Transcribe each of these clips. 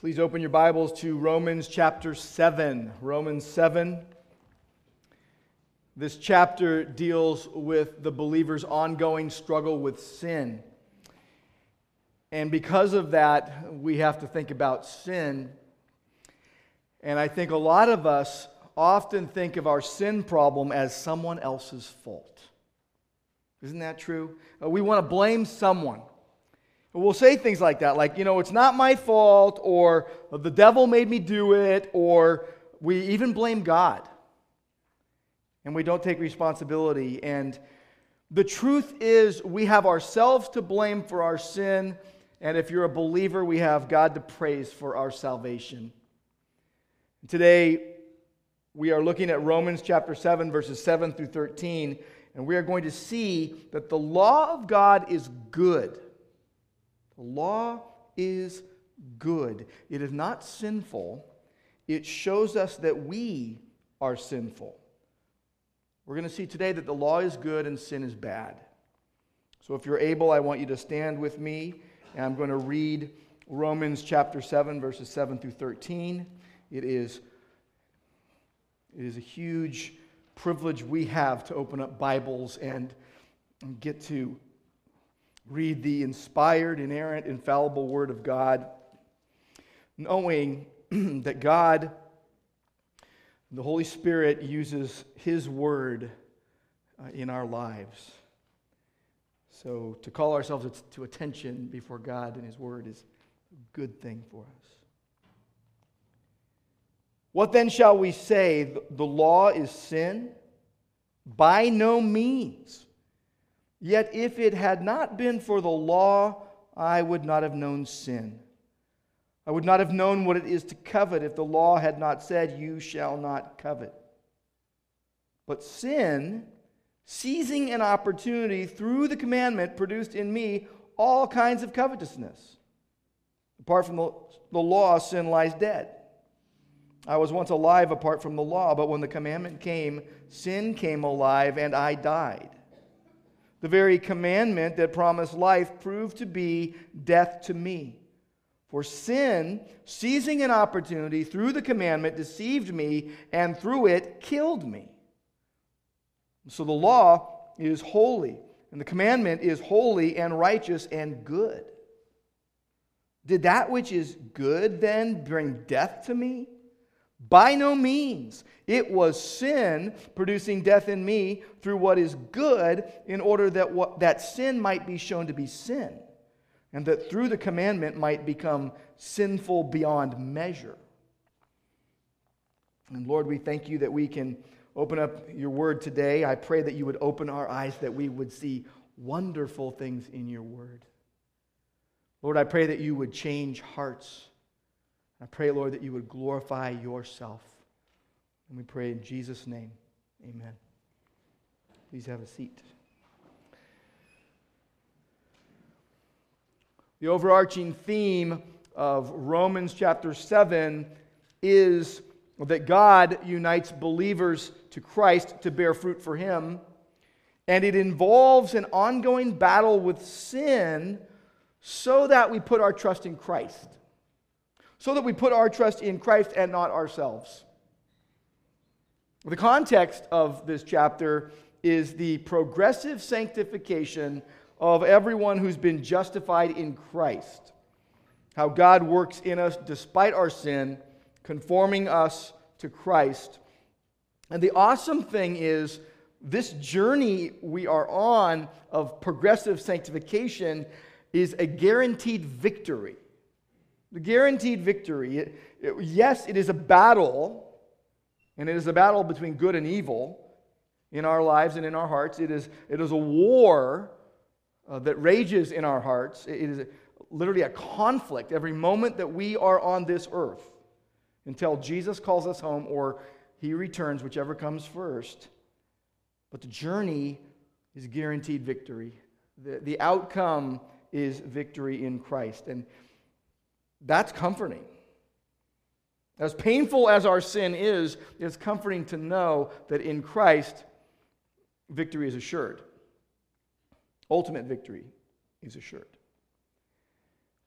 Please open your Bibles to Romans chapter 7. Romans 7. This chapter deals with the believer's ongoing struggle with sin. And because of that, we have to think about sin. And I think a lot of us often think of our sin problem as someone else's fault. Isn't that true? Uh, we want to blame someone. We'll say things like that, like, you know, it's not my fault, or the devil made me do it, or we even blame God. And we don't take responsibility. And the truth is, we have ourselves to blame for our sin. And if you're a believer, we have God to praise for our salvation. Today, we are looking at Romans chapter 7, verses 7 through 13. And we are going to see that the law of God is good. Law is good. It is not sinful. It shows us that we are sinful. We're going to see today that the law is good and sin is bad. So if you're able, I want you to stand with me, and I'm going to read Romans chapter 7, verses 7 through 13. It is, it is a huge privilege we have to open up Bibles and, and get to read the inspired, inerrant, infallible Word of God, knowing that God, the Holy Spirit, uses His Word uh, in our lives. So to call ourselves to attention before God and His Word is a good thing for us. What then shall we say? The law is sin? By no means. Yet if it had not been for the law, I would not have known sin. I would not have known what it is to covet if the law had not said, You shall not covet. But sin, seizing an opportunity through the commandment, produced in me all kinds of covetousness. Apart from the, the law, sin lies dead. I was once alive apart from the law, but when the commandment came, sin came alive and I died. The very commandment that promised life proved to be death to me. For sin, seizing an opportunity through the commandment, deceived me and through it killed me. So the law is holy, and the commandment is holy and righteous and good. Did that which is good then bring death to me? By no means. It was sin producing death in me through what is good, in order that, what, that sin might be shown to be sin, and that through the commandment might become sinful beyond measure. And Lord, we thank you that we can open up your word today. I pray that you would open our eyes that we would see wonderful things in your word. Lord, I pray that you would change hearts. I pray, Lord, that you would glorify yourself. And we pray in Jesus' name. Amen. Please have a seat. The overarching theme of Romans chapter 7 is that God unites believers to Christ to bear fruit for Him. And it involves an ongoing battle with sin so that we put our trust in Christ so that we put our trust in Christ and not ourselves. The context of this chapter is the progressive sanctification of everyone who's been justified in Christ. How God works in us despite our sin, conforming us to Christ. And the awesome thing is, this journey we are on of progressive sanctification is a guaranteed victory. The guaranteed victory. It, it, yes, it is a battle, and it is a battle between good and evil in our lives and in our hearts. It is, it is a war uh, that rages in our hearts. It is a, literally a conflict every moment that we are on this earth until Jesus calls us home or he returns, whichever comes first. But the journey is guaranteed victory. The, the outcome is victory in Christ. And that's comforting. As painful as our sin is, it's comforting to know that in Christ, victory is assured. Ultimate victory is assured.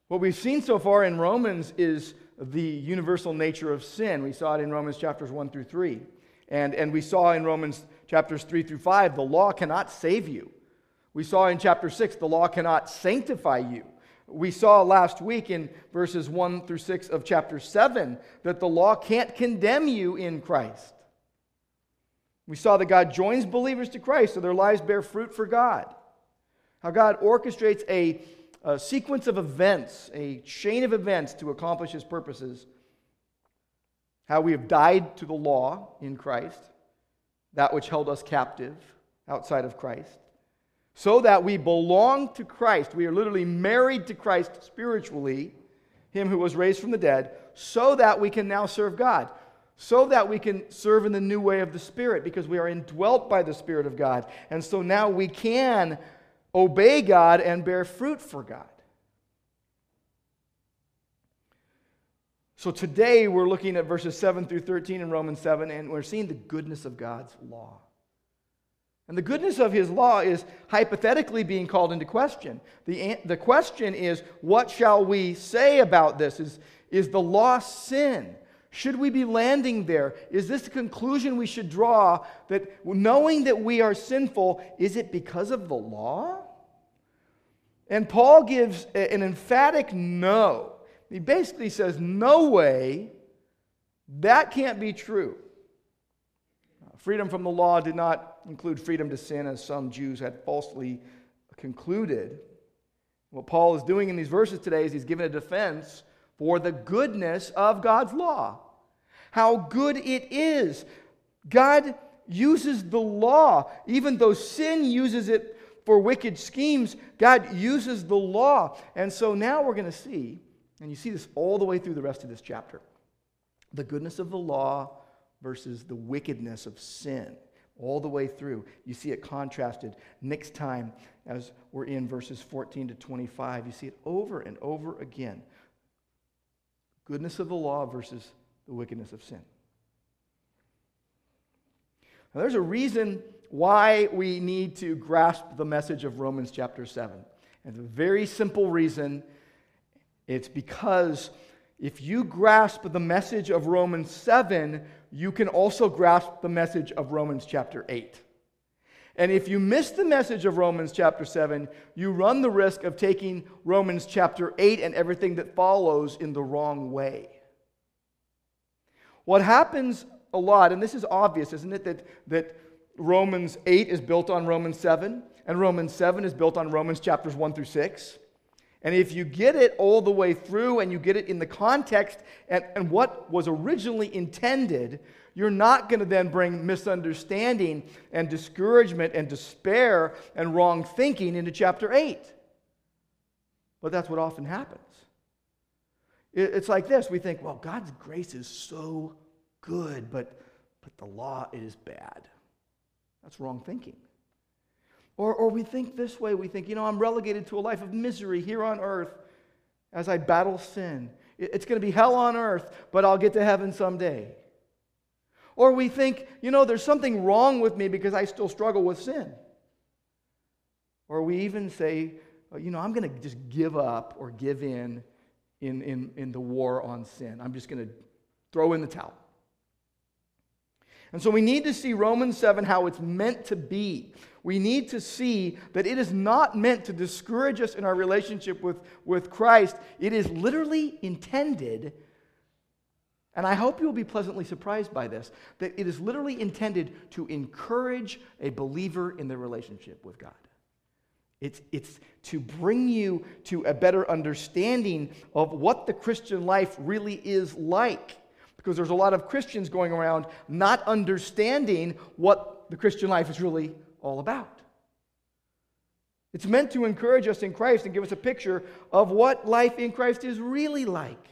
What we've seen so far in Romans is the universal nature of sin. We saw it in Romans chapters 1 through 3. And, and we saw in Romans chapters 3 through 5 the law cannot save you. We saw in chapter 6 the law cannot sanctify you. We saw last week in verses 1 through 6 of chapter 7 that the law can't condemn you in Christ. We saw that God joins believers to Christ so their lives bear fruit for God. How God orchestrates a, a sequence of events, a chain of events to accomplish his purposes. How we have died to the law in Christ, that which held us captive outside of Christ so that we belong to Christ. We are literally married to Christ spiritually, Him who was raised from the dead, so that we can now serve God, so that we can serve in the new way of the Spirit, because we are indwelt by the Spirit of God. And so now we can obey God and bear fruit for God. So today we're looking at verses 7 through 13 in Romans 7, and we're seeing the goodness of God's law. And the goodness of his law is hypothetically being called into question. The, the question is, what shall we say about this? Is, is the law sin? Should we be landing there? Is this the conclusion we should draw that knowing that we are sinful, is it because of the law? And Paul gives an emphatic no. He basically says, No way, that can't be true. Freedom from the law did not include freedom to sin, as some Jews had falsely concluded. What Paul is doing in these verses today is he's giving a defense for the goodness of God's law. How good it is. God uses the law, even though sin uses it for wicked schemes, God uses the law. And so now we're going to see, and you see this all the way through the rest of this chapter, the goodness of the law versus the wickedness of sin all the way through. You see it contrasted next time as we're in verses 14 to 25. You see it over and over again. Goodness of the law versus the wickedness of sin. Now, there's a reason why we need to grasp the message of Romans chapter 7. And the very simple reason it's because if you grasp the message of Romans 7, you can also grasp the message of Romans chapter 8. And if you miss the message of Romans chapter 7, you run the risk of taking Romans chapter 8 and everything that follows in the wrong way. What happens a lot, and this is obvious, isn't it, that, that Romans 8 is built on Romans 7, and Romans 7 is built on Romans chapters 1 through 6. And if you get it all the way through and you get it in the context and, and what was originally intended, you're not going to then bring misunderstanding and discouragement and despair and wrong thinking into chapter 8. But that's what often happens. It, it's like this we think, well, God's grace is so good, but, but the law is bad. That's wrong thinking. Or, or we think this way we think, you know, I'm relegated to a life of misery here on earth as I battle sin. It's going to be hell on earth, but I'll get to heaven someday. Or we think, you know, there's something wrong with me because I still struggle with sin. Or we even say, uh, you know, I'm going to just give up or give in in, in, in the war on sin. I'm just going to throw in the towel. And so we need to see Romans 7 how it's meant to be we need to see that it is not meant to discourage us in our relationship with, with Christ. It is literally intended, and I hope you'll be pleasantly surprised by this, that it is literally intended to encourage a believer in their relationship with God. It's, it's to bring you to a better understanding of what the Christian life really is like. Because there's a lot of Christians going around not understanding what the Christian life is really all about. It's meant to encourage us in Christ and give us a picture of what life in Christ is really like.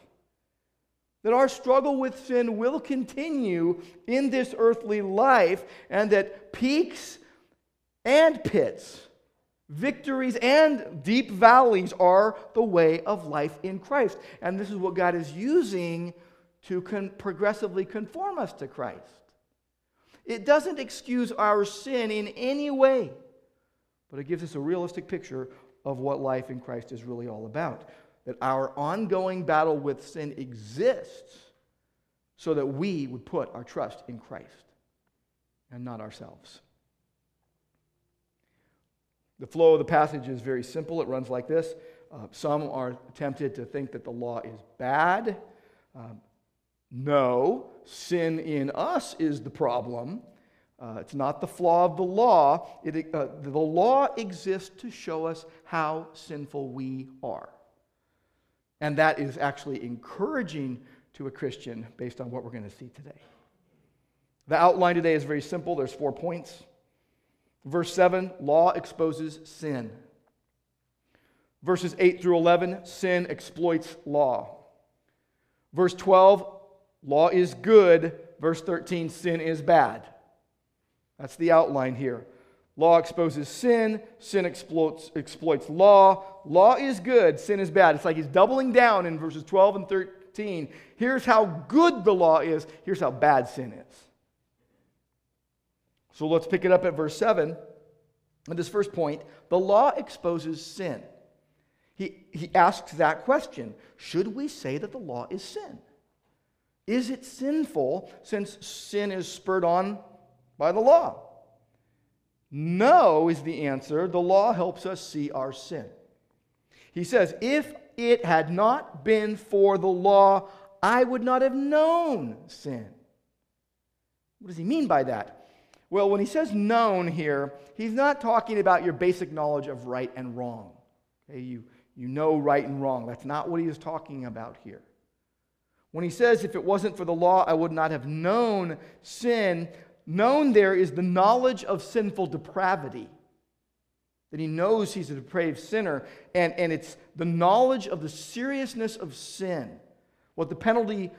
That our struggle with sin will continue in this earthly life, and that peaks and pits, victories and deep valleys are the way of life in Christ. And this is what God is using to con- progressively conform us to Christ. It doesn't excuse our sin in any way, but it gives us a realistic picture of what life in Christ is really all about. that our ongoing battle with sin exists so that we would put our trust in Christ and not ourselves. The flow of the passage is very simple. It runs like this. Uh, some are tempted to think that the law is bad. Um, no, sin in us is the problem. Uh, it's not the flaw of the law. It, uh, the law exists to show us how sinful we are. And that is actually encouraging to a Christian based on what we're going to see today. The outline today is very simple. There's four points. Verse 7, law exposes sin. Verses 8 through 11, sin exploits law. Verse 12, law is good. Verse 13, sin is bad. That's the outline here. Law exposes sin, sin exploits, exploits law. Law is good, sin is bad. It's like he's doubling down in verses 12 and 13. Here's how good the law is, here's how bad sin is. So let's pick it up at verse 7. At this first point, the law exposes sin. He, he asks that question Should we say that the law is sin? Is it sinful since sin is spurred on by the law? No is the answer. The law helps us see our sin. He says, If it had not been for the law, I would not have known sin. What does he mean by that? Well, when he says known here, he's not talking about your basic knowledge of right and wrong. Okay, you, you know right and wrong. That's not what he is talking about here. When he says, if it wasn't for the law, I would not have known sin, known there is the knowledge of sinful depravity. That he knows he's a depraved sinner, and, and it's the knowledge of the seriousness of sin, what the penalty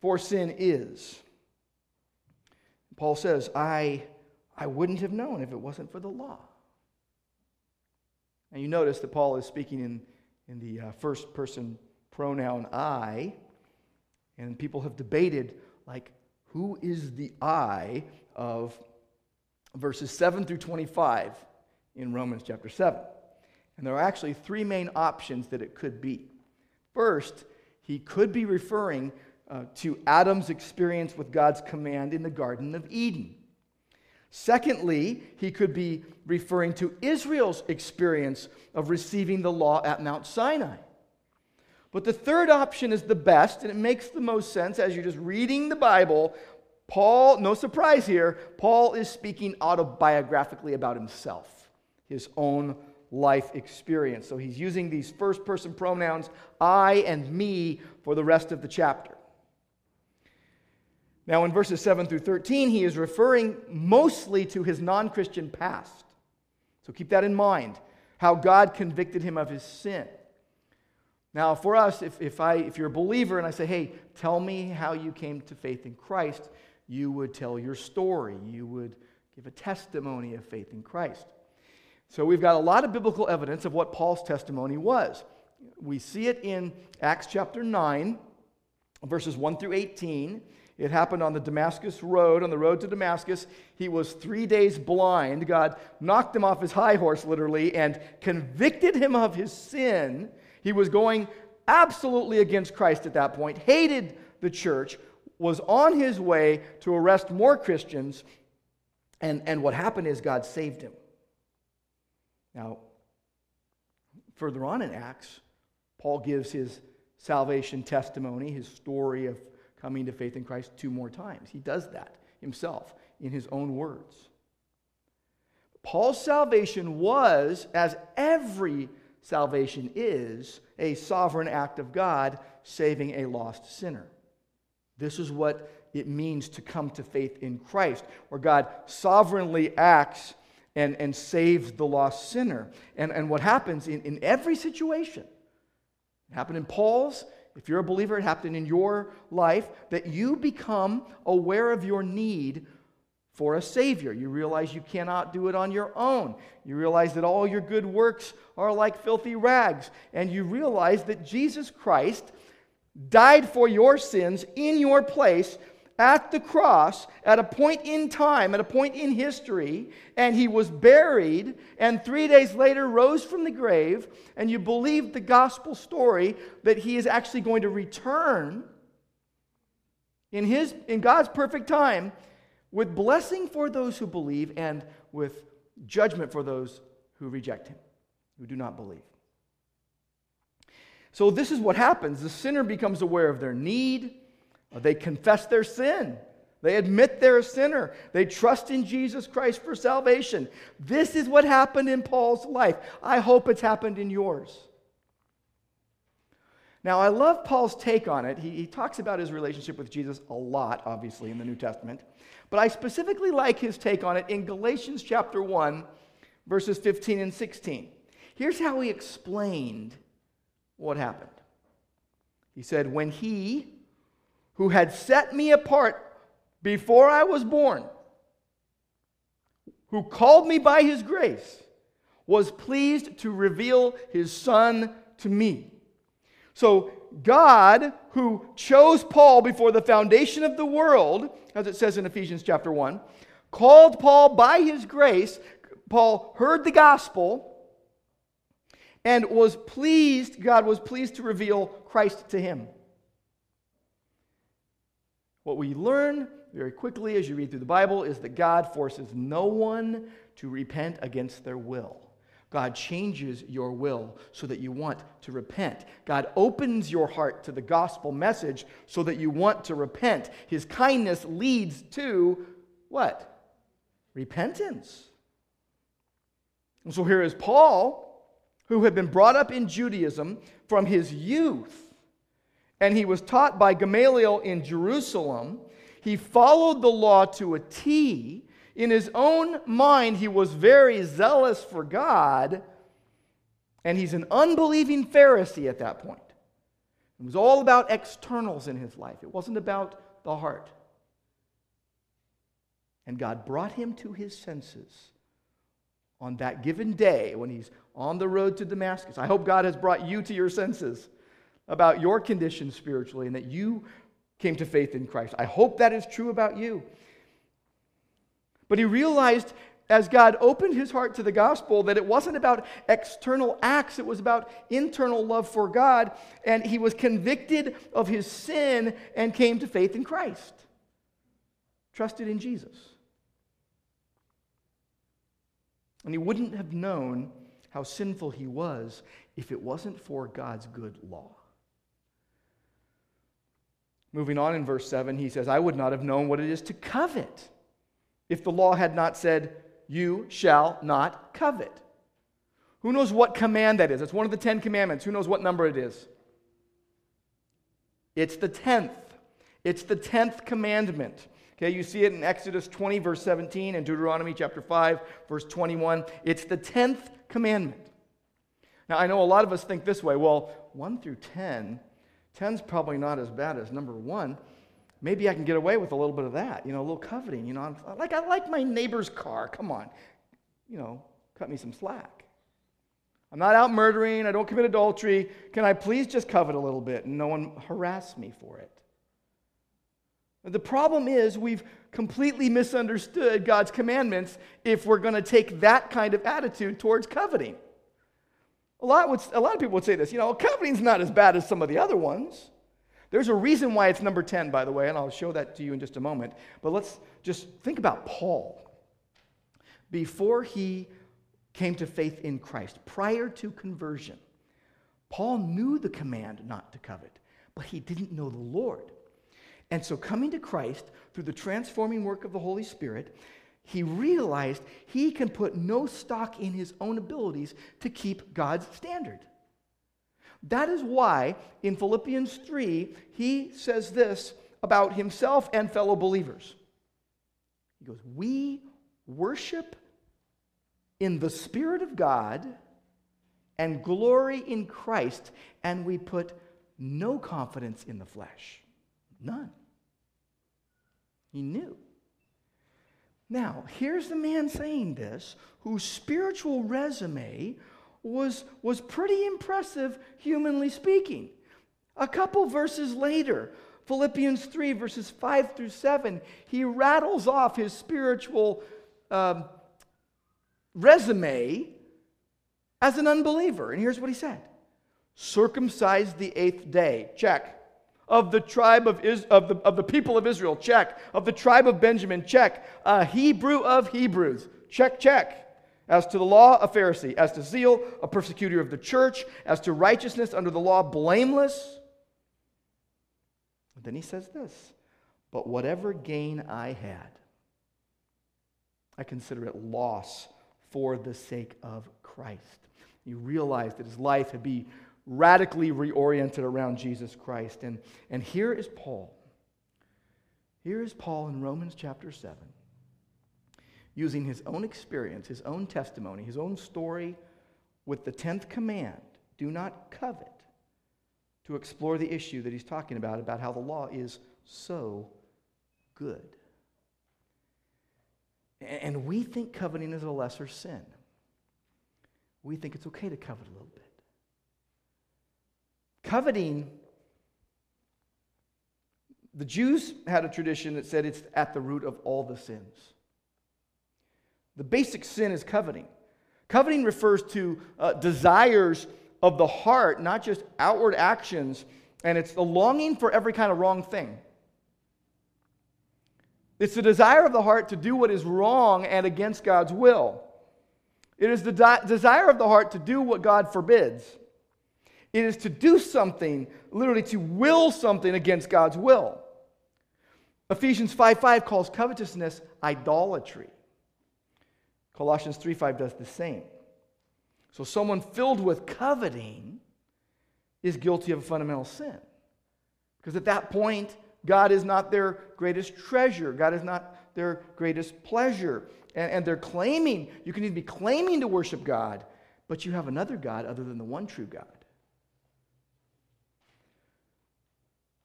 for sin is. Paul says, I, I wouldn't have known if it wasn't for the law. And you notice that Paul is speaking in, in the uh, first person pronoun I, and people have debated, like, who is the I of verses 7 through 25 in Romans chapter 7? And there are actually three main options that it could be. First, he could be referring uh, to Adam's experience with God's command in the Garden of Eden. Secondly, he could be referring to Israel's experience of receiving the law at Mount Sinai. But the third option is the best, and it makes the most sense as you're just reading the Bible. Paul, no surprise here, Paul is speaking autobiographically about himself, his own life experience. So he's using these first person pronouns, I and me, for the rest of the chapter. Now, in verses 7 through 13, he is referring mostly to his non Christian past. So keep that in mind, how God convicted him of his sin. Now, for us, if, if, I, if you're a believer and I say, hey, tell me how you came to faith in Christ, you would tell your story. You would give a testimony of faith in Christ. So we've got a lot of biblical evidence of what Paul's testimony was. We see it in Acts chapter 9, verses 1 through 18. It happened on the Damascus Road, on the road to Damascus. He was three days blind. God knocked him off his high horse, literally, and convicted him of his sin. He was going absolutely against Christ at that point, hated the church, was on his way to arrest more Christians. And, and what happened is God saved him. Now, further on in Acts, Paul gives his salvation testimony, his story of coming to faith in Christ two more times. He does that himself in his own words. Paul's salvation was, as every salvation is, a sovereign act of God saving a lost sinner. This is what it means to come to faith in Christ, where God sovereignly acts and, and saves the lost sinner. And, and what happens in, in every situation, it happened in Paul's, if you're a believer, it happened in your life that you become aware of your need for a Savior. You realize you cannot do it on your own. You realize that all your good works are like filthy rags. And you realize that Jesus Christ died for your sins in your place at the cross at a point in time, at a point in history, and he was buried, and three days later rose from the grave, and you believe the gospel story that he is actually going to return in, his, in God's perfect time with blessing for those who believe and with judgment for those who reject him, who do not believe. So, this is what happens the sinner becomes aware of their need they confess their sin. They admit they're a sinner. They trust in Jesus Christ for salvation. This is what happened in Paul's life. I hope it's happened in yours. Now, I love Paul's take on it. He, he, talks about his relationship with Jesus a lot, obviously, in the New Testament. But I specifically like his take on it in Galatians chapter 1, verses 15 and 16. Here's how he explained what happened. He said, When he, who had set me apart before I was born, who called me by his grace, was pleased to reveal his son to me. So, God, who chose Paul before the foundation of the world, as it says in Ephesians chapter 1, called Paul by his grace. Paul heard the gospel and was pleased, God was pleased to reveal Christ to him. What we learn very quickly as you read through the Bible is that God forces no one to repent against their will. God changes your will so that you want to repent. God opens your heart to the gospel message so that you want to repent. His kindness leads to what? Repentance. And so here is Paul, who had been brought up in Judaism from his youth and he was taught by Gamaliel in Jerusalem. He followed the law to a T. In his own mind, he was very zealous for God, and he's an unbelieving Pharisee at that point. It was all about externals in his life, it wasn't about the heart. And God brought him to his senses on that given day when he's on the road to Damascus. I hope God has brought you to your senses about your condition spiritually and that you came to faith in Christ. I hope that is true about you. But he realized as God opened his heart to the gospel that it wasn't about external acts, it was about internal love for God. And he was convicted of his sin and came to faith in Christ, trusted in Jesus. And he wouldn't have known how sinful he was if it wasn't for God's good law. Moving on in verse 7, he says, I would not have known what it is to covet if the law had not said, You shall not covet. Who knows what command that is? It's one of the Ten Commandments. Who knows what number it is? It's the tenth. It's the tenth commandment. Okay, you see it in Exodus 20, verse 17, and Deuteronomy chapter 5, verse 21. It's the tenth commandment. Now, I know a lot of us think this way well, 1 through 10 Ten's probably not as bad as number one. Maybe I can get away with a little bit of that, you know, a little coveting. You know, I'm, like I like my neighbor's car. Come on, you know, cut me some slack. I'm not out murdering. I don't commit adultery. Can I please just covet a little bit and no one harass me for it? The problem is we've completely misunderstood God's commandments if we're going to take that kind of attitude towards coveting. A lot, would, a lot of people would say this, you know, coveting's not as bad as some of the other ones. There's a reason why it's number 10, by the way, and I'll show that to you in just a moment. But let's just think about Paul. Before he came to faith in Christ, prior to conversion, Paul knew the command not to covet, but he didn't know the Lord. And so, coming to Christ through the transforming work of the Holy Spirit, he realized he can put no stock in his own abilities to keep God's standard. That is why in Philippians 3, he says this about himself and fellow believers. He goes, We worship in the Spirit of God and glory in Christ, and we put no confidence in the flesh. None. He knew. Now, here's the man saying this whose spiritual resume was, was pretty impressive, humanly speaking. A couple verses later, Philippians 3, verses 5 through 7, he rattles off his spiritual um, resume as an unbeliever. And here's what he said circumcised the eighth day, check. Of the tribe of, Is- of, the, of the people of Israel, check. Of the tribe of Benjamin, check. A Hebrew of Hebrews, check, check. As to the law, a Pharisee. As to zeal, a persecutor of the church. As to righteousness under the law, blameless. then he says this But whatever gain I had, I consider it loss for the sake of Christ. He realized that his life had been radically reoriented around Jesus Christ. And, and here is Paul. Here is Paul in Romans chapter 7 using his own experience, his own testimony, his own story with the 10th command do not covet to explore the issue that he's talking about, about how the law is so good. And we think coveting is a lesser sin. We think it's okay to covet a little bit. Coveting, the Jews had a tradition that said it's at the root of all the sins. The basic sin is coveting. Coveting refers to uh, desires of the heart, not just outward actions, and it's the longing for every kind of wrong thing. It's the desire of the heart to do what is wrong and against God's will. It is the de- desire of the heart to do what God forbids. It is to do something, literally to will something against God's will. Ephesians 5 5 calls covetousness idolatry. Colossians 3 5 does the same. So, someone filled with coveting is guilty of a fundamental sin. Because at that point, God is not their greatest treasure, God is not their greatest pleasure. And, and they're claiming, you can even be claiming to worship God, but you have another God other than the one true God.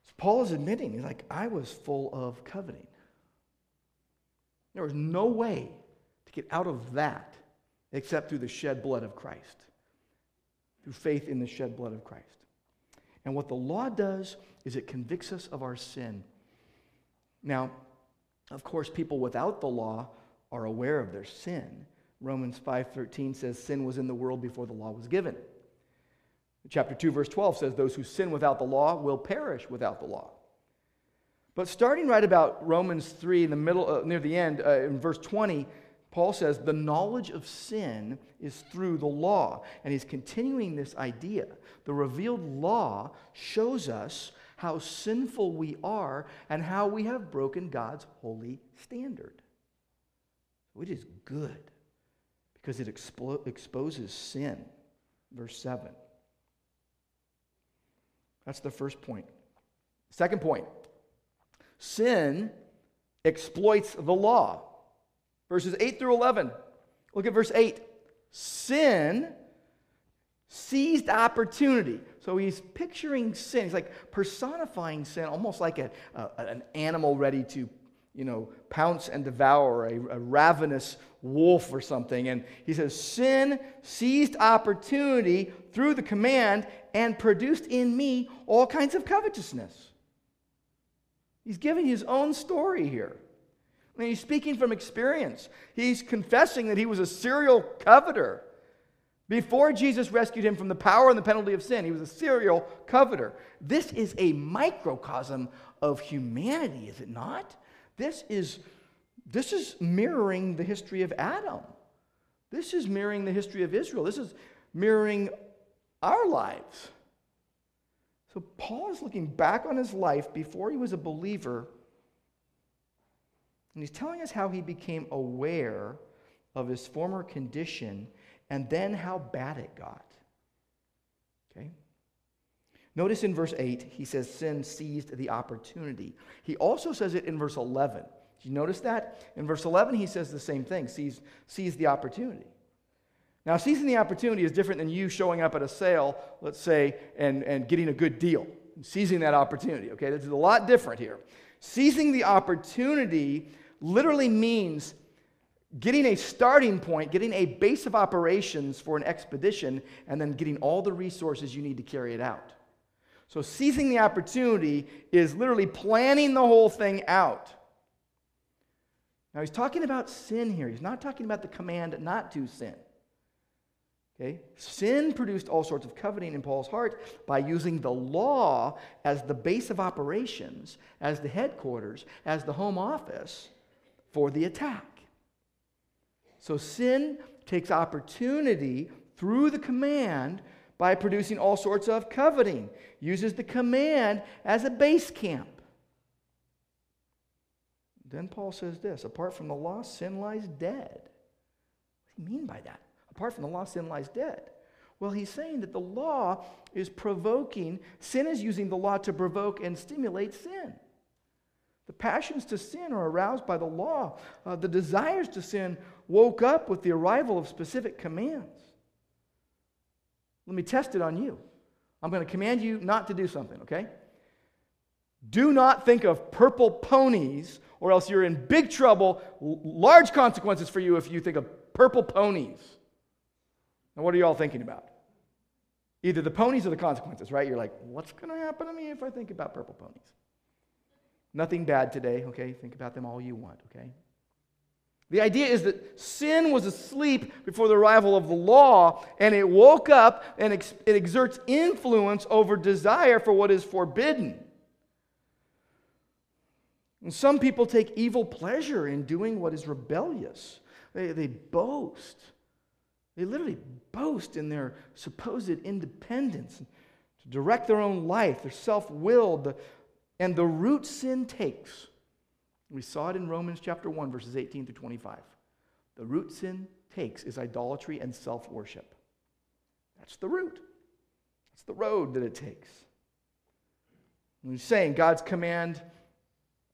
So Paul is admitting, he's like, I was full of coveting. There was no way get out of that except through the shed blood of Christ, through faith in the shed blood of Christ. And what the law does is it convicts us of our sin. Now, of course, people without the law are aware of their sin. Romans 5:13 says sin was in the world before the law was given. Chapter 2 verse 12 says those who sin without the law will perish without the law. But starting right about Romans 3 in the middle uh, near the end uh, in verse 20 Paul says the knowledge of sin is through the law. And he's continuing this idea. The revealed law shows us how sinful we are and how we have broken God's holy standard. It is good because it expo- exposes sin. Verse 7. That's the first point. Second point sin exploits the law verses 8 through 11. Look at verse 8. Sin seized opportunity. So he's picturing sin. He's like personifying sin, almost like a, a an animal ready to, you know, pounce and devour, a, a ravenous wolf or something. And he says, Sin seized opportunity through the command and produced in me all kinds of covetousness. He's giving his own story here. I mean, he's speaking from experience. He's confessing that he was a serial coveter. Before Jesus rescued him from the power and the penalty of sin, he was a serial coveter. This is a microcosm of humanity, is it not? This is, this is mirroring the history of Adam. This is mirroring the history of Israel. This is mirroring our lives. So Paul is looking back on his life before he was a believer and he's telling us how he became aware of his former condition and then how bad it got. Okay? Notice in verse 8, he says sin seized the opportunity. He also says it in verse 11. Did you notice that? In verse 11, he says the same thing seize, seize the opportunity. Now, seizing the opportunity is different than you showing up at a sale, let's say, and, and getting a good deal. Seizing that opportunity, okay? This is a lot different here. Seizing the opportunity literally means getting a starting point, getting a base of operations for an expedition, and then getting all the resources you need to carry it out. So, seizing the opportunity is literally planning the whole thing out. Now, he's talking about sin here. He's not talking about the command not to sin. Okay? Sin produced all sorts of coveting in Paul's heart by using the law as the base of operations, as the headquarters, as the home office for the attack. So sin takes opportunity through the command by producing all sorts of coveting, uses the command as a base camp. Then Paul says this apart from the law, sin lies dead. What does he mean by that? Apart from the law, sin lies dead. Well, he's saying that the law is provoking, sin is using the law to provoke and stimulate sin. The passions to sin are aroused by the law. Uh, the desires to sin woke up with the arrival of specific commands. Let me test it on you. I'm going to command you not to do something, okay? Do not think of purple ponies, or else you're in big trouble, large consequences for you if you think of purple ponies. Now, what are you all thinking about? Either the ponies or the consequences, right? You're like, what's going to happen to me if I think about purple ponies? Nothing bad today, okay? Think about them all you want, okay? The idea is that sin was asleep before the arrival of the law, and it woke up and ex- it exerts influence over desire for what is forbidden. And some people take evil pleasure in doing what is rebellious. They, they boast. They literally boast in their supposed independence to direct their own life. They're self willed. And the root sin takes, we saw it in Romans chapter 1, verses 18 to 25. The root sin takes is idolatry and self worship. That's the root, that's the road that it takes. And he's saying God's command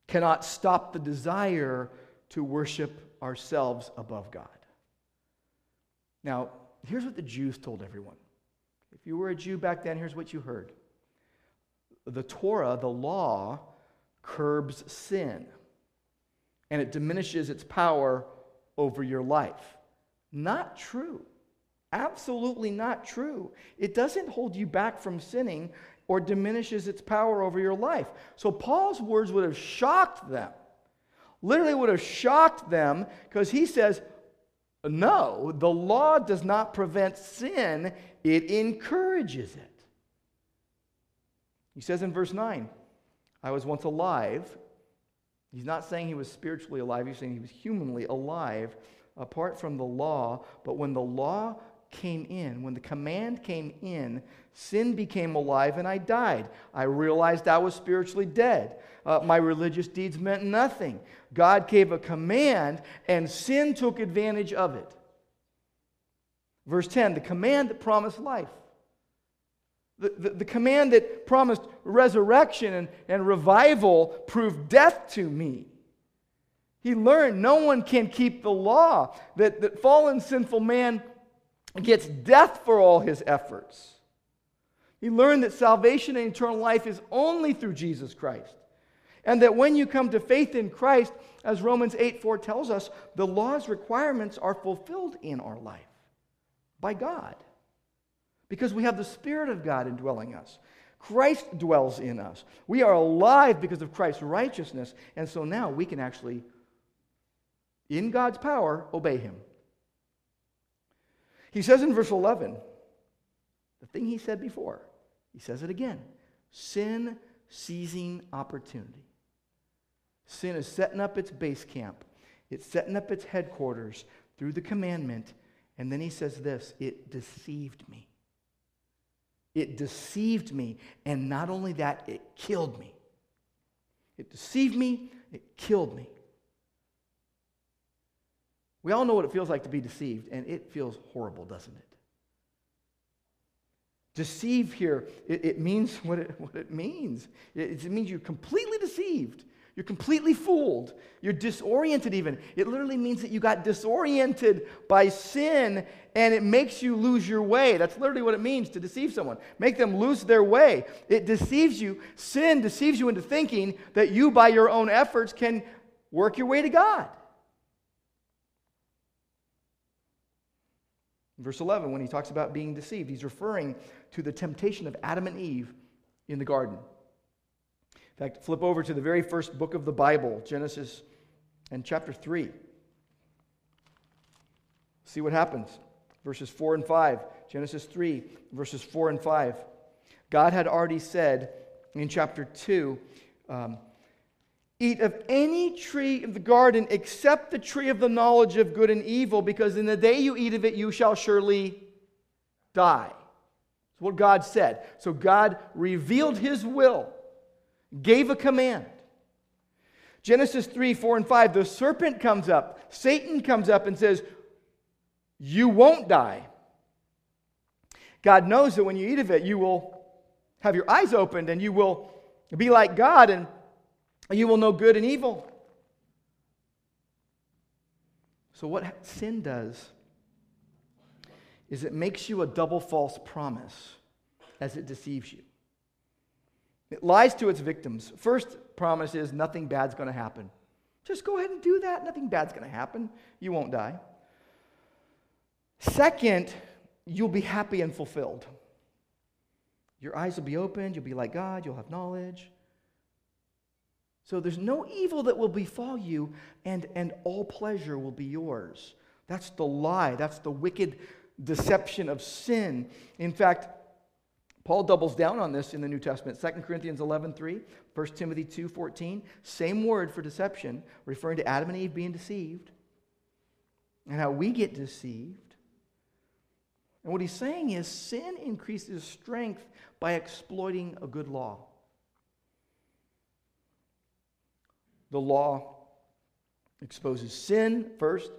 cannot stop the desire to worship ourselves above God. Now, here's what the Jews told everyone. If you were a Jew back then, here's what you heard the Torah, the law, curbs sin and it diminishes its power over your life. Not true. Absolutely not true. It doesn't hold you back from sinning or diminishes its power over your life. So Paul's words would have shocked them. Literally would have shocked them because he says, no, the law does not prevent sin, it encourages it. He says in verse 9, I was once alive. He's not saying he was spiritually alive, he's saying he was humanly alive apart from the law. But when the law came in, when the command came in, sin became alive and I died. I realized I was spiritually dead. Uh, my religious deeds meant nothing. God gave a command and sin took advantage of it. Verse 10 the command that promised life. The, the, command that promised resurrection and, and revival proved death to me. He learned no one can keep the law, that, that fallen sinful man gets death for all his efforts. He learned that salvation and eternal life is only through Jesus Christ. And that when you come to faith in Christ, as Romans 8 4 tells us, the law's requirements are fulfilled in our life by God because we have the Spirit of God indwelling us. Christ dwells in us. We are alive because of Christ's righteousness. And so now we can actually, in God's power, obey Him. He says in verse 11, the thing he said before, he says it again sin seizing opportunity. Sin is setting up its base camp, it's setting up its headquarters through the commandment. And then he says this it deceived me. It deceived me. And not only that, it killed me. It deceived me, it killed me. We all know what it feels like to be deceived, and it feels horrible, doesn't it? Deceive here, it, it means what it, what it means. It, it means you're completely deceived. You're completely fooled. You're disoriented, even. It literally means that you got disoriented by sin and it makes you lose your way. That's literally what it means to deceive someone. Make them lose their way. It deceives you. Sin deceives you into thinking that you, by your own efforts, can work your way to God. Verse 11, when he talks about being deceived, he's referring to the temptation of Adam and Eve in the garden. In fact, flip over to the very first book of the Bible, Genesis and chapter 3. See what happens. Verses 4 and 5. Genesis 3, verses 4 and 5. God had already said in chapter 2 um, Eat of any tree of the garden except the tree of the knowledge of good and evil, because in the day you eat of it, you shall surely die. That's what God said. So God revealed his will, gave a command. Genesis 3, 4, and 5, the serpent comes up, Satan comes up and says, You won't die. God knows that when you eat of it, you will have your eyes opened and you will be like God and you will know good and evil. So, what sin does is it makes you a double false promise as it deceives you. It lies to its victims. First promise is nothing bad's going to happen. Just go ahead and do that. Nothing bad's going to happen. You won't die. Second, you'll be happy and fulfilled. Your eyes will be opened. You'll be like God. You'll have knowledge. So there's no evil that will befall you, and, and all pleasure will be yours. That's the lie. That's the wicked deception of sin. In fact, Paul doubles down on this in the New Testament. 2 Corinthians 11, 3, 1 Timothy 2, 14. Same word for deception, referring to Adam and Eve being deceived and how we get deceived. And what he's saying is sin increases strength by exploiting a good law. The law exposes sin first.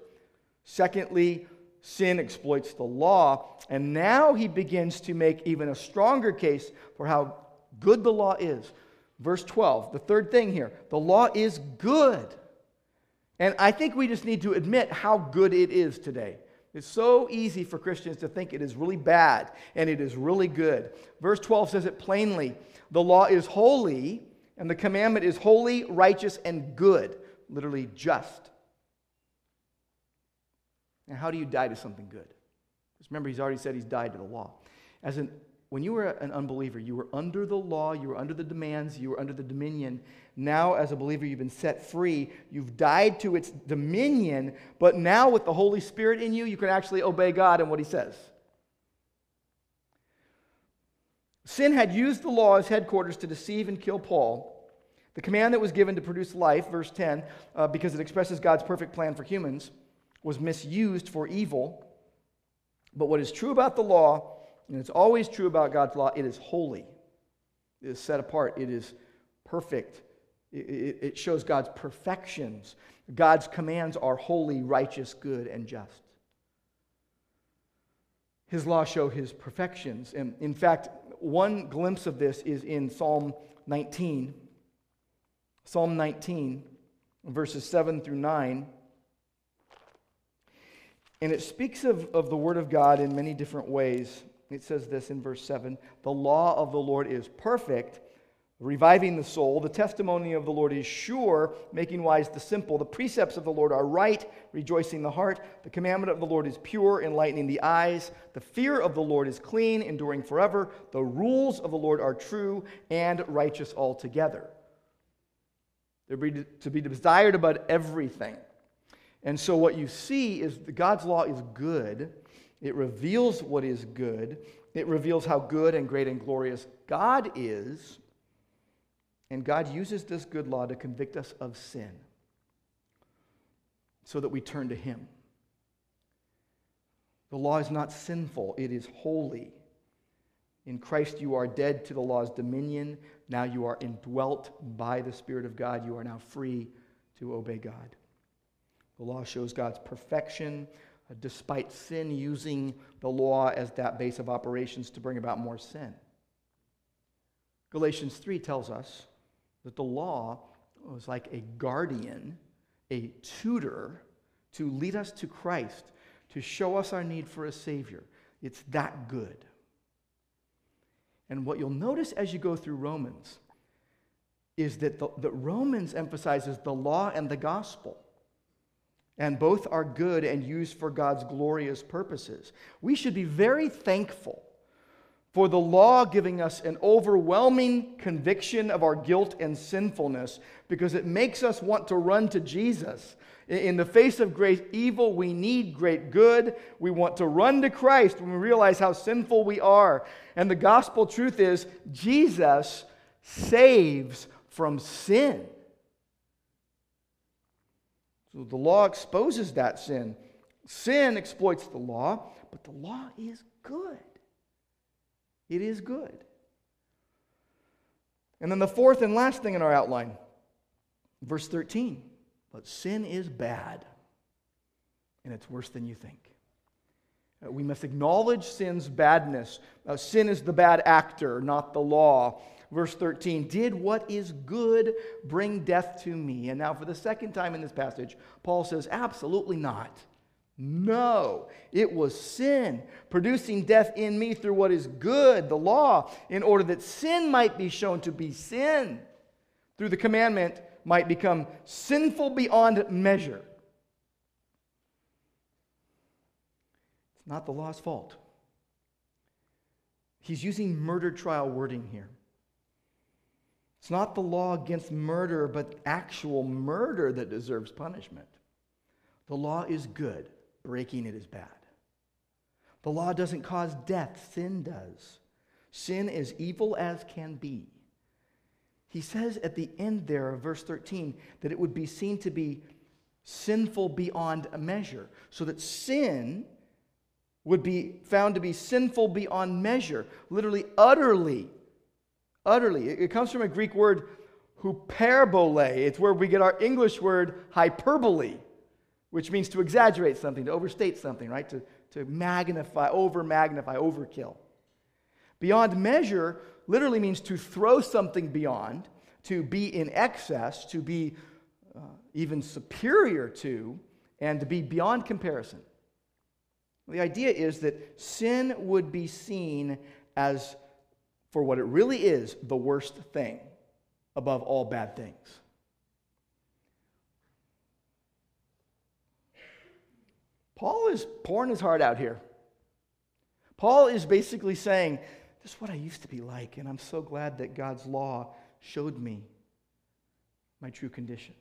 Secondly, sin exploits the law. And now he begins to make even a stronger case for how good the law is. Verse 12, the third thing here the law is good. And I think we just need to admit how good it is today. It's so easy for Christians to think it is really bad and it is really good. Verse 12 says it plainly the law is holy, and the commandment is holy, righteous, and good, literally just. Now, how do you die to something good? Because remember, he's already said he's died to the law. As an, when you were an unbeliever, you were under the law, you were under the demands, you were under the dominion. Now, as a believer, you've been set free. You've died to its dominion, but now with the Holy Spirit in you, you can actually obey God and what he says. Sin had used the law as headquarters to deceive and kill Paul. The command that was given to produce life, verse 10, uh, because it expresses God's perfect plan for humans, was misused for evil. But what is true about the law, and it's always true about God's law, it is holy. It is set apart. It is perfect. It, shows God's perfections. God's commands are holy, righteous, good, and just. His law show his perfections. And in fact, one glimpse of this is in Psalm 19. Psalm 19, verses 7 through 9. And it speaks of, of the Word of God in many different ways. It says this in verse 7 The law of the Lord is perfect, reviving the soul. The testimony of the Lord is sure, making wise the simple. The precepts of the Lord are right, rejoicing the heart. The commandment of the Lord is pure, enlightening the eyes. The fear of the Lord is clean, enduring forever. The rules of the Lord are true and righteous altogether. They're to be desired above everything. And so, what you see is God's law is good. It reveals what is good. It reveals how good and great and glorious God is. And God uses this good law to convict us of sin so that we turn to Him. The law is not sinful, it is holy. In Christ, you are dead to the law's dominion. Now you are indwelt by the Spirit of God. You are now free to obey God. The law shows God's perfection, uh, despite sin using the law as that base of operations to bring about more sin. Galatians 3 tells us that the law was like a guardian, a tutor to lead us to Christ, to show us our need for a Savior. It's that good. And what you'll notice as you go through Romans is that, the, that Romans emphasizes the law and the gospel and both are good and used for God's glorious purposes. We should be very thankful for the law giving us an overwhelming conviction of our guilt and sinfulness because it makes us want to run to Jesus. In the face of great evil, we need great good. We want to run to Christ when we realize how sinful we are. And the gospel truth is Jesus saves from sin. So the law exposes that sin. Sin exploits the law, but the law is good. It is good. And then the fourth and last thing in our outline, verse 13. But sin is bad, and it's worse than you think. Uh, we must acknowledge sin's badness. Uh, sin is the bad actor, not the law. Verse 13, did what is good bring death to me? And now, for the second time in this passage, Paul says, absolutely not. No, it was sin producing death in me through what is good, the law, in order that sin might be shown to be sin through the commandment might become sinful beyond measure. It's not the law's fault. He's using murder trial wording here. It's not the law against murder, but actual murder that deserves punishment. The law is good, breaking it is bad. The law doesn't cause death, sin does. Sin is evil as can be. He says at the end there of verse 13 that it would be seen to be sinful beyond measure, so that sin would be found to be sinful beyond measure, literally, utterly, utterly. It comes from a Greek word, hyperbole. It's where we get our English word hyperbole, which means to exaggerate something, to overstate something, right? To, to magnify, over magnify, overkill. Beyond measure literally means to throw something beyond, to be in excess, to be uh, even superior to, and to be beyond comparison. The idea is that sin would be seen as, for what it really is, the worst thing above all bad things. Paul is pouring his heart out here. Paul is basically saying this is what I used to be like, and I'm so glad that God's law showed me my true condition.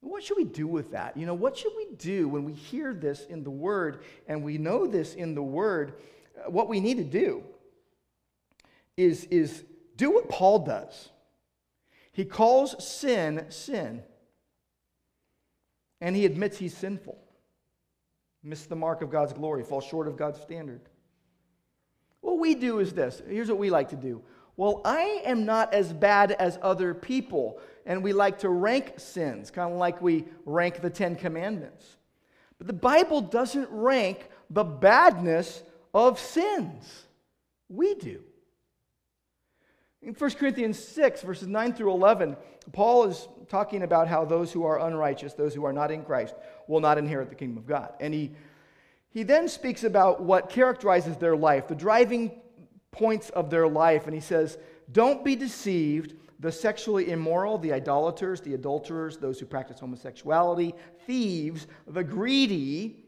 What should we do with that? You know, what should we do when we hear this in the Word and we know this in the Word? What we need to do is, is do what Paul does. He calls sin sin, and he admits he's sinful, miss the mark of God's glory, fall short of God's standard. What we do is this here's what we like to do. Well, I am not as bad as other people. And we like to rank sins, kind of like we rank the Ten Commandments. But the Bible doesn't rank the badness of sins. We do. In 1 Corinthians 6, verses 9 through 11, Paul is talking about how those who are unrighteous, those who are not in Christ, will not inherit the kingdom of God. And he he then speaks about what characterizes their life, the driving points of their life, and he says, Don't be deceived. The sexually immoral, the idolaters, the adulterers, those who practice homosexuality, thieves, the greedy.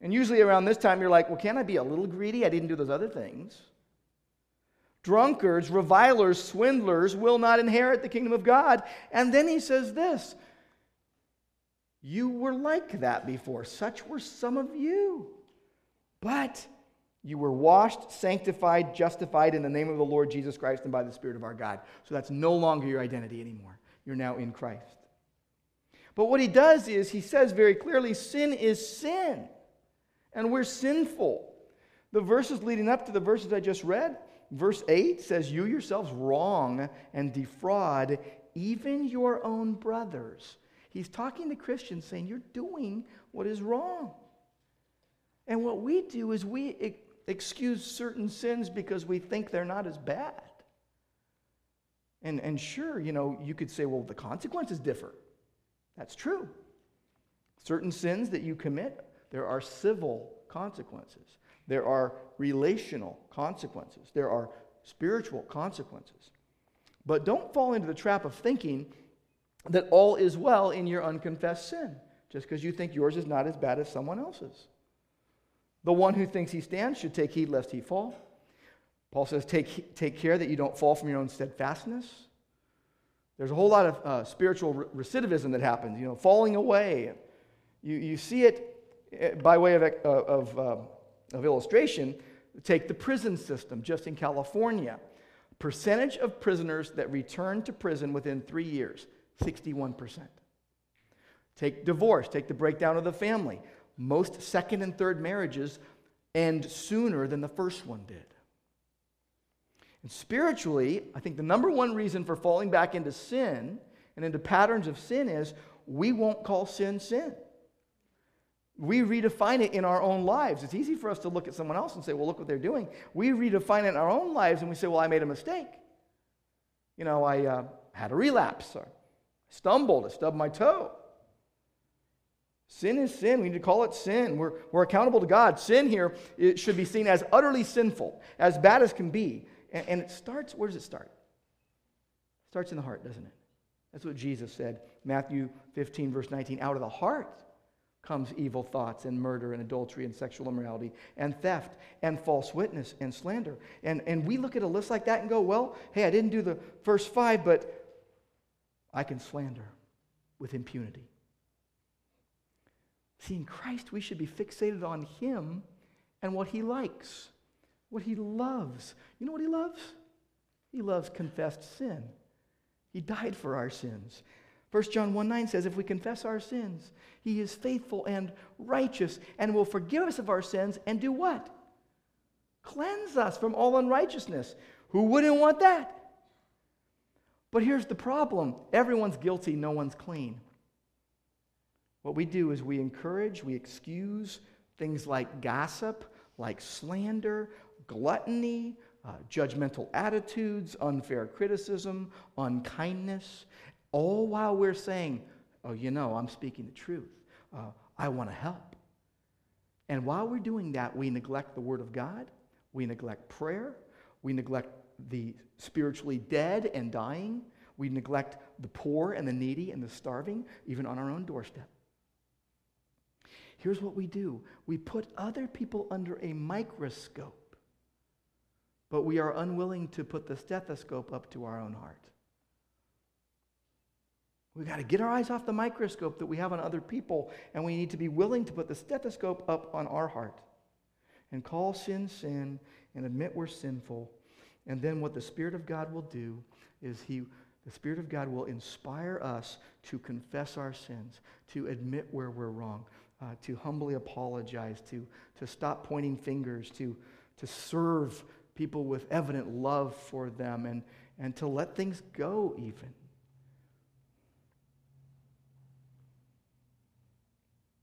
And usually around this time, you're like, Well, can I be a little greedy? I didn't do those other things. Drunkards, revilers, swindlers will not inherit the kingdom of God. And then he says this You were like that before, such were some of you. But you were washed, sanctified, justified in the name of the Lord Jesus Christ and by the Spirit of our God. So that's no longer your identity anymore. You're now in Christ. But what he does is he says very clearly sin is sin, and we're sinful. The verses leading up to the verses I just read, verse 8 says, You yourselves wrong and defraud even your own brothers. He's talking to Christians saying, You're doing what is wrong. And what we do is we excuse certain sins because we think they're not as bad. And, and sure, you know, you could say, well, the consequences differ. That's true. Certain sins that you commit, there are civil consequences, there are relational consequences, there are spiritual consequences. But don't fall into the trap of thinking that all is well in your unconfessed sin just because you think yours is not as bad as someone else's. The one who thinks he stands should take heed lest he fall. Paul says, take, take care that you don't fall from your own steadfastness. There's a whole lot of uh, spiritual recidivism that happens, you know, falling away. You, you see it by way of, uh, of, uh, of illustration. Take the prison system just in California. Percentage of prisoners that return to prison within three years 61%. Take divorce, take the breakdown of the family. Most second and third marriages end sooner than the first one did. And spiritually, I think the number one reason for falling back into sin and into patterns of sin is we won't call sin sin. We redefine it in our own lives. It's easy for us to look at someone else and say, well, look what they're doing. We redefine it in our own lives and we say, well, I made a mistake. You know, I uh, had a relapse or stumbled, I stubbed my toe. Sin is sin. We need to call it sin. We're, we're accountable to God. Sin here it should be seen as utterly sinful, as bad as can be. And, and it starts, where does it start? It starts in the heart, doesn't it? That's what Jesus said. Matthew 15, verse 19. Out of the heart comes evil thoughts and murder and adultery and sexual immorality and theft and false witness and slander. And, and we look at a list like that and go, well, hey, I didn't do the first five, but I can slander with impunity. See, in Christ, we should be fixated on Him and what He likes, what He loves. You know what He loves? He loves confessed sin. He died for our sins. 1 John 1 9 says, If we confess our sins, He is faithful and righteous and will forgive us of our sins and do what? Cleanse us from all unrighteousness. Who wouldn't want that? But here's the problem everyone's guilty, no one's clean. What we do is we encourage, we excuse things like gossip, like slander, gluttony, uh, judgmental attitudes, unfair criticism, unkindness, all while we're saying, Oh, you know, I'm speaking the truth. Uh, I want to help. And while we're doing that, we neglect the Word of God, we neglect prayer, we neglect the spiritually dead and dying, we neglect the poor and the needy and the starving, even on our own doorstep. Here's what we do we put other people under a microscope, but we are unwilling to put the stethoscope up to our own heart. We've got to get our eyes off the microscope that we have on other people, and we need to be willing to put the stethoscope up on our heart and call sin sin and admit we're sinful. And then what the Spirit of God will do is He, the Spirit of God will inspire us to confess our sins, to admit where we're wrong, uh, to humbly apologize, to, to stop pointing fingers, to, to serve people with evident love for them, and, and to let things go, even.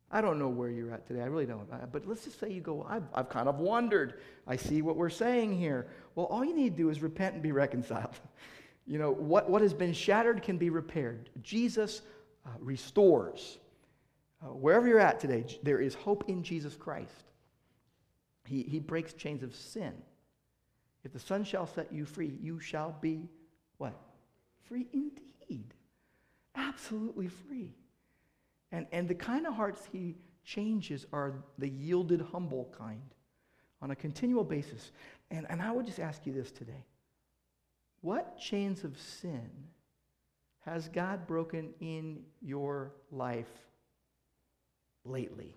I don't know where you're at today. I really don't. But let's just say you go, I've, I've kind of wondered. I see what we're saying here. Well, all you need to do is repent and be reconciled. you know, what, what has been shattered can be repaired. Jesus uh, restores. Uh, wherever you're at today, there is hope in Jesus Christ. He, he breaks chains of sin. If the Son shall set you free, you shall be what? Free indeed. Absolutely free. And, and the kind of hearts he changes are the yielded, humble kind on a continual basis. And, and I would just ask you this today What chains of sin has God broken in your life lately?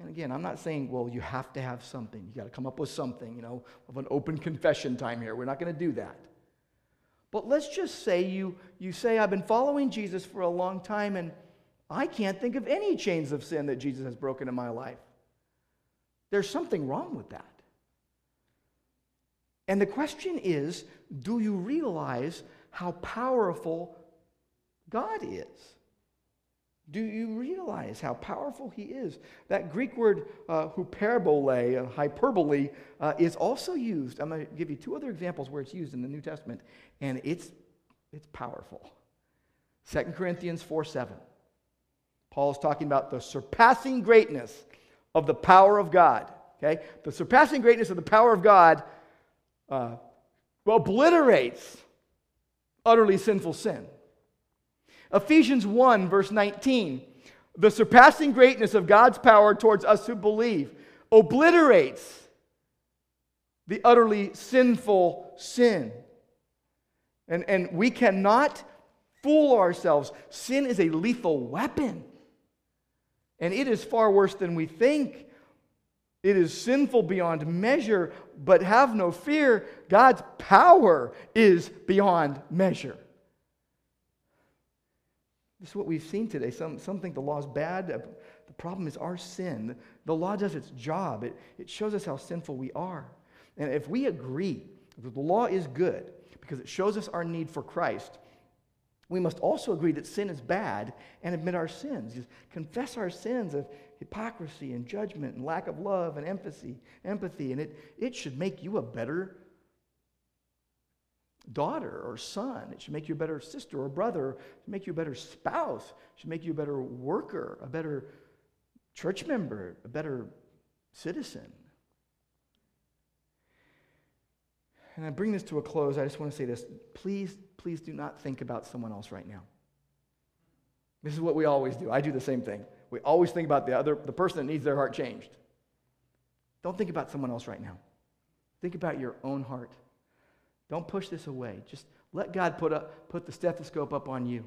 And again, I'm not saying, well, you have to have something. You got to come up with something, you know, of an open confession time here. We're not going to do that. But let's just say you, you say, I've been following Jesus for a long time and I can't think of any chains of sin that Jesus has broken in my life. There's something wrong with that. And the question is do you realize how powerful God is? Do you realize how powerful he is? That Greek word uh, hyperbole, uh, hyperbole, uh, is also used. I'm going to give you two other examples where it's used in the New Testament, and it's, it's powerful. 2 Corinthians 4 7. Paul is talking about the surpassing greatness of the power of God. Okay? The surpassing greatness of the power of God uh, obliterates utterly sinful sin. Ephesians 1, verse 19. The surpassing greatness of God's power towards us who believe obliterates the utterly sinful sin. And, and we cannot fool ourselves. Sin is a lethal weapon, and it is far worse than we think. It is sinful beyond measure, but have no fear. God's power is beyond measure. This is what we've seen today. Some, some think the law is bad. The problem is our sin. The law does its job, it, it shows us how sinful we are. And if we agree that the law is good because it shows us our need for Christ, we must also agree that sin is bad and admit our sins. Just confess our sins of hypocrisy and judgment and lack of love and empathy, empathy, and it, it should make you a better daughter or son. It should make you a better sister or brother. It should make you a better spouse. It should make you a better worker, a better church member, a better citizen. and I bring this to a close, I just want to say this. Please, please do not think about someone else right now. This is what we always do. I do the same thing. We always think about the other, the person that needs their heart changed. Don't think about someone else right now. Think about your own heart. Don't push this away. Just let God put, up, put the stethoscope up on you.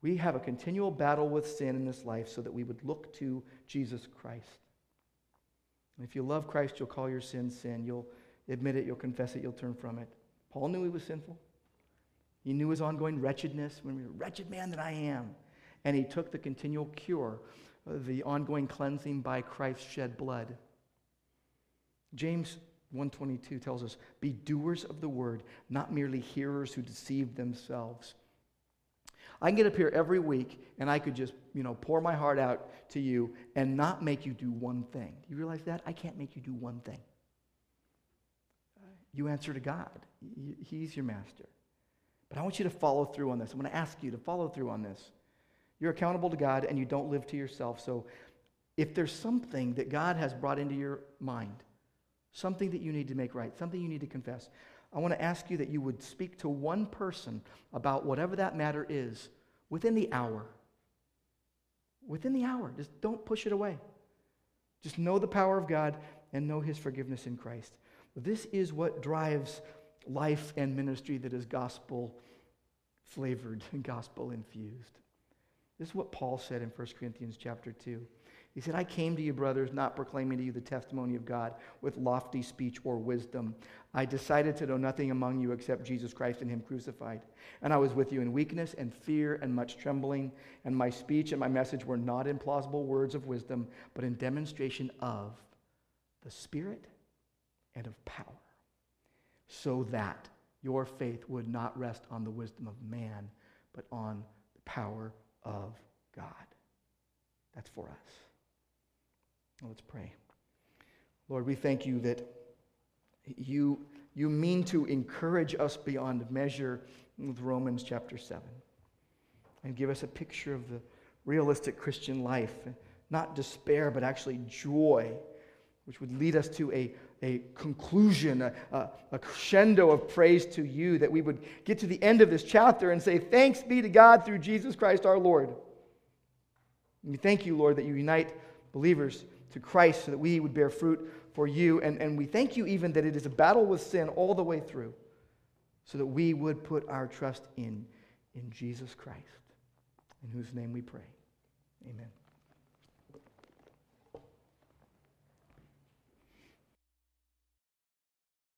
We have a continual battle with sin in this life so that we would look to Jesus Christ. And if you love Christ, you'll call your sin sin. You'll admit it, you'll confess it, you'll turn from it. Paul knew he was sinful. He knew his ongoing wretchedness, when we were a wretched man that I am. And he took the continual cure, uh, the ongoing cleansing by Christ's shed blood. James 122 tells us, "Be doers of the word, not merely hearers who deceive themselves." I can get up here every week and I could just, you know, pour my heart out to you and not make you do one thing. You realize that? I can't make you do one thing you answer to God. He's your master. But I want you to follow through on this. I'm going to ask you to follow through on this. You're accountable to God and you don't live to yourself. So if there's something that God has brought into your mind, something that you need to make right, something you need to confess, I want to ask you that you would speak to one person about whatever that matter is within the hour. Within the hour. Just don't push it away. Just know the power of God and know his forgiveness in Christ. This is what drives life and ministry that is gospel flavored and gospel infused. This is what Paul said in 1 Corinthians chapter 2. He said, I came to you, brothers, not proclaiming to you the testimony of God with lofty speech or wisdom. I decided to know nothing among you except Jesus Christ and Him crucified. And I was with you in weakness and fear and much trembling. And my speech and my message were not in plausible words of wisdom, but in demonstration of the Spirit and of power, so that your faith would not rest on the wisdom of man, but on the power of God. That's for us. Let's pray. Lord, we thank you that you, you mean to encourage us beyond measure with Romans chapter 7 and give us a picture of the realistic Christian life, not despair, but actually joy, which would lead us to a a conclusion, a, a, a, crescendo of praise to you, that we would get to the end of this chapter and say, Thanks be to God through Jesus Christ our Lord. And we thank you, Lord, that you unite believers to Christ so that we would bear fruit for you. And, and we thank you even that it is a battle with sin all the way through so that we would put our trust in, in Jesus Christ, in whose name we pray. Amen.